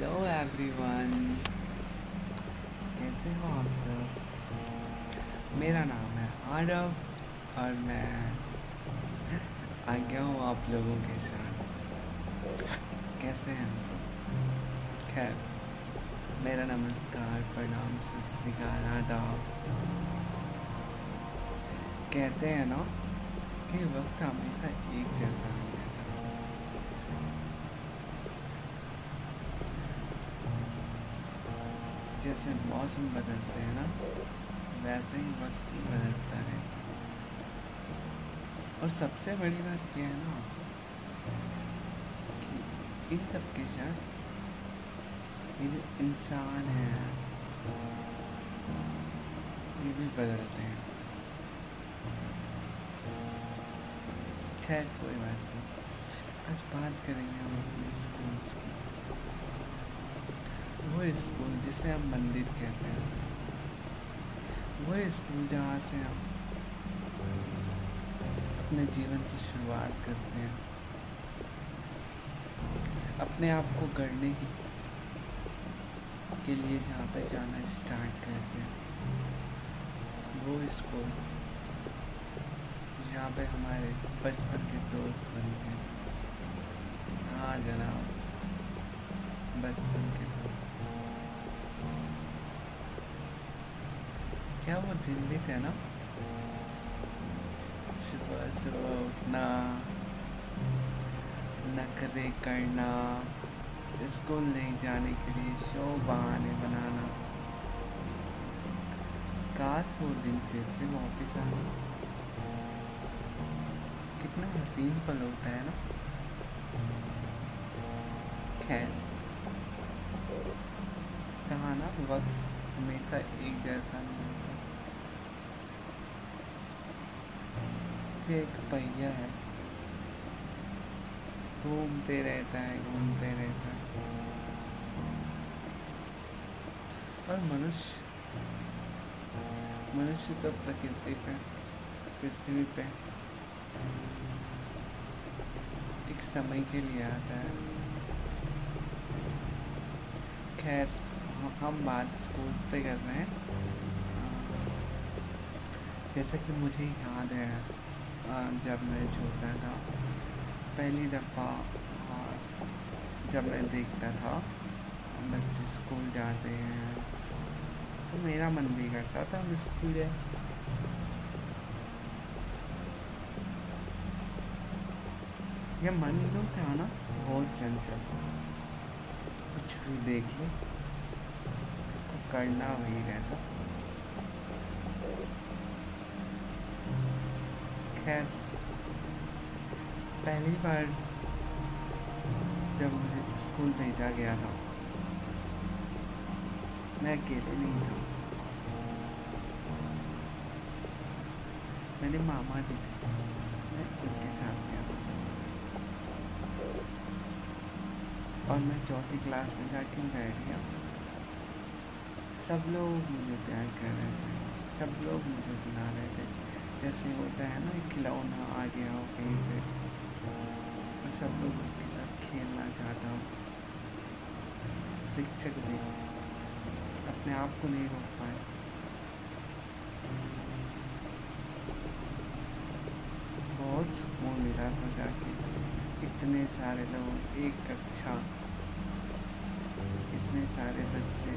Hello everyone कैसे हो आप सब? मेरा नाम है आरव और मैं आ गया हूँ आप लोगों के साथ। कैसे हैं आप खैर, मेरा नमस्कार, प्रणाम सत्यार आदाब। कहते हैं ना कि वक्त हमेशा एक जैसा नहीं रहता जैसे मौसम बदलते हैं ना, वैसे ही वक्त बदलता रहता है। और सबसे बड़ी बात यह है ना कि इन सब के साथ ये जो इंसान है, ये भी बदलते हैं। खैर, कोई बात नहीं। आज बात करेंगे हम अपने स्कूल्स की। वो स्कूल जिसे हम मंदिर कहते हैं। वो स्कूल जहाँ से हम अपने जीवन की शुरुआत करते हैं। अपने आप को गढ़ने की के लिए जहाँ पे जाना स्टार्ट करते हैं। वो स्कूल जहाँ पे हमारे बचपन के दोस्त बनते हैं। हाँ जनाब, बचपन के क्या वो दिन भी थे ना? सुबह सुबह उठना, नखरे करना, स्कूल नहीं जाने के लिए शो बहाने बनाना। काश वो दिन फिर से वापस आना कितना हसीन पल होता है ना? खैर। कहा ना वक्त हमेशा एक जैसा नहीं होता। एक पहिया है। घूमते रहता है, घूमते रहता है। और मनुष्य मनुष्य तो प्रकृति पे, पृथ्वी पे एक समय के लिए आता है। खैर, हम बात स्कूल्स पे कर रहे हैं। जैसा कि मुझे याद है जब मैं छोटा था, पहली दफ़ा जब मैं देखता था, बच्चे स्कूल जाते हैं तो मेरा मन भी करता था हम स्कूल जाए। यह मन जो था ना, बहुत चंचल कुछ भी देख ले। इसको करना वही रहता। खैर, पहली बार जब मुझे स्कूल भेजा गया था, मैं अकेले नहीं था। मेरे मामा जी थे मैं उनके साथ गया था। और मैं चौथी क्लास में जाके बैठ गया। सब लोग मुझे प्यार कर रहे थे। सब लोग मुझे बुला रहे थे। जैसे होता है ना खिलौना आ गया हो कहीं से, और सब लोग उसके साथ खेलना चाहता हूँ। शिक्षक भी अपने आप को नहीं रोक पाए। बहुत सुकून मिला था जाके। इतने सारे लोग, एक कक्षा। इतने सारे बच्चे।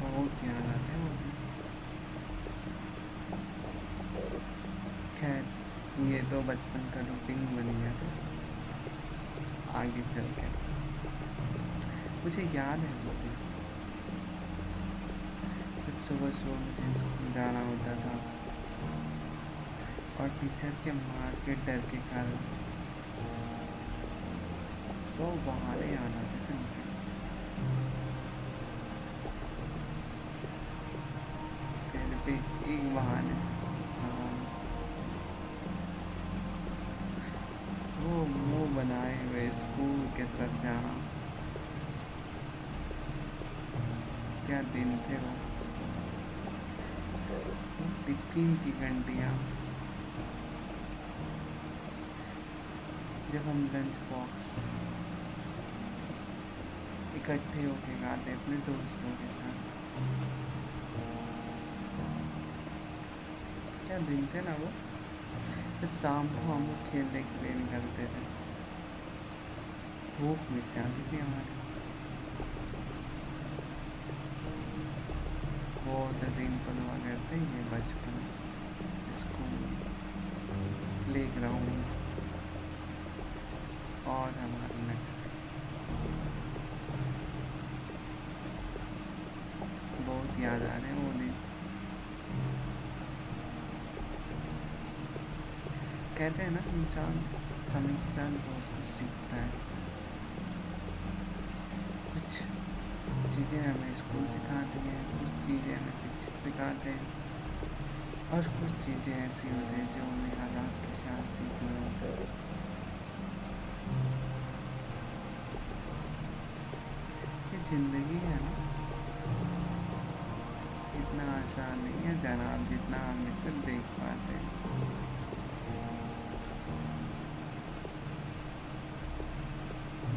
बहुत याद आते हैं मुझे खैर, ये तो बचपन का रूटीन बन गया था। आगे चल के। मुझे याद है वो दिन। जब सुबह सुबह मुझे स्कूल जाना होता था। और टीचर के मार के डर के कारण सौ बहाने आना थे मुझे। फिर भी एक बहाने से वो मुँह बनाए हुए स्कूल के तरफ़ जाना। क्या दिन थे वो? टिफ़िन की घंटियाँ। जब हम लंच बॉक्स इकट्ठे होके खाते अपने दोस्तों के साथ क्या दिन थे ना वो? जब शाम को हम लोग खेलने के लिए निकलते थे। भूख मिट जाती थी हमारी। बहुत हसीन पल हुआ करते ये बचपन। स्कूल प्ले ग्राउंड और नखरे बहुत याद आ रहे हैं वो दिन। कहते हैं ना, इंसान समय के साथ बहुत कुछ सीखता है। कुछ चीज़ें हमें स्कूल सिखाती हैं, कुछ चीज़ें हमें शिक्षक सिखाते हैं, और कुछ चीज़ें ऐसी होती हैं जो हमें हालात के साथ सीखना होता है। ज़िंदगी है ना। इतना आसान नहीं है जनाब जितना हम इसे देख पाते हैं।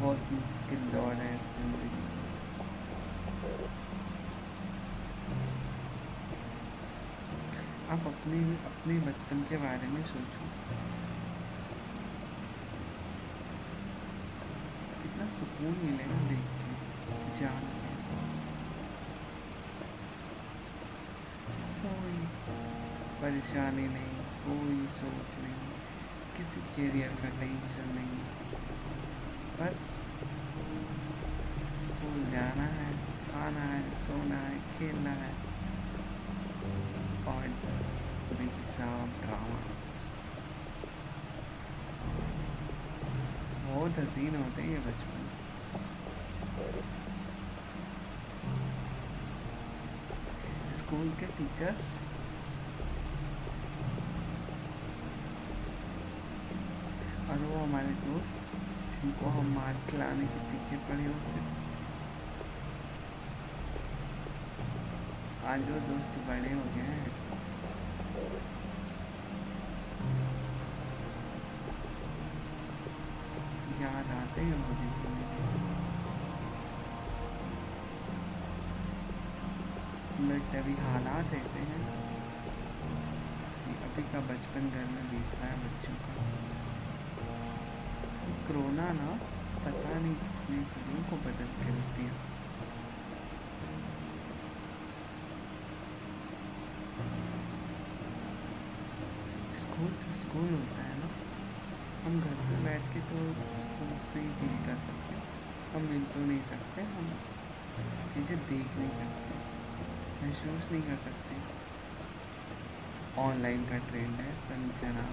बहुत मुश्किल दौर है इस ज़िंदगी आप अपने अपने बचपन के बारे में सोचो। कितना सुकून मिलेगा देख जान कोई परेशानी नहीं, कोई सोच नहीं, किसी कैरियर का टेंशन नहीं बस स्कूल जाना है, खाना है, सोना है, खेलना है। और बेहिसाब ड्रामा। बहुत हसीन होते हैं ये बचपन। स्कूल के टीचर्स। और वो हमारे दोस्त, जिनको हम मार खिलाने के पीछे पड़े होते थे। आज वो दोस्त बड़े हो गए हैं। याद आते हैं दिन? बट अभी हालात ऐसे हैं अभी का बचपन घर में बीत रहा है बच्चों का। कोरोना ना पता नहीं कितनी चीज़ों को बदल के रख दिया। स्कूल तो स्कूल होता है ना। हम घर पर बैठ के तो स्कूल से ही फील कर सकते हम मिल तो नहीं सकते, हम चीज़ें देख नहीं सकते। महसूस नहीं कर सकते। ऑनलाइन का ट्रेंड है संजना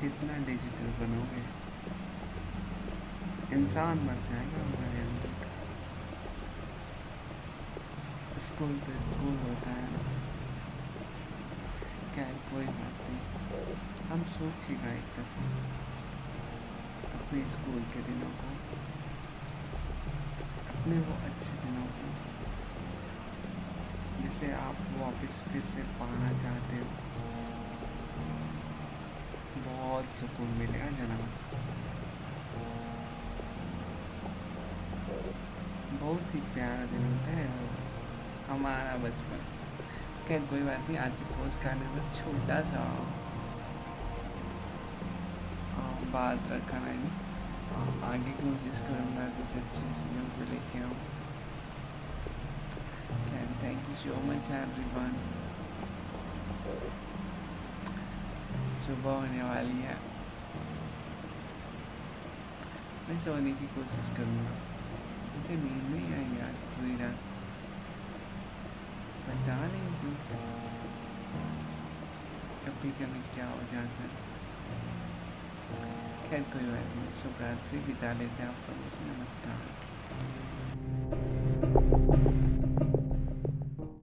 जितना डिजिटल बनोगे। इंसान मर जाएगा हमारे अंदर स्कूल तो स्कूल होता है। क्या कोई बात नहीं। हम सोचिएगा एक दफ़ा। अपने स्कूल के दिनों को। अपने वो अच्छे दिनों को। जिसे आप वापस फिर से पाना चाहते हो। बहुत सुकून मिलेगा जनाब बहुत ही प्यारा दिन होता है हमारा बचपन। खैर, कोई बात नहीं, आज की पोस्ट कार्ड में बस छोटा सा बात रखा मैंने। आगे कोशिश करूँगा कुछ अच्छी चीज़ों को लेके आऊँ thank you so much everyone सुबह होने वाली है मैं सोने की कोशिश करूँगा मुझे नींद नहीं आई यार पूरी रात पता नहीं क्यों कभी कभी क्या हो जाता है खैर कोई बात नहीं शुभरात्रि बिता लेते हैं आप लोगों से नमस्कार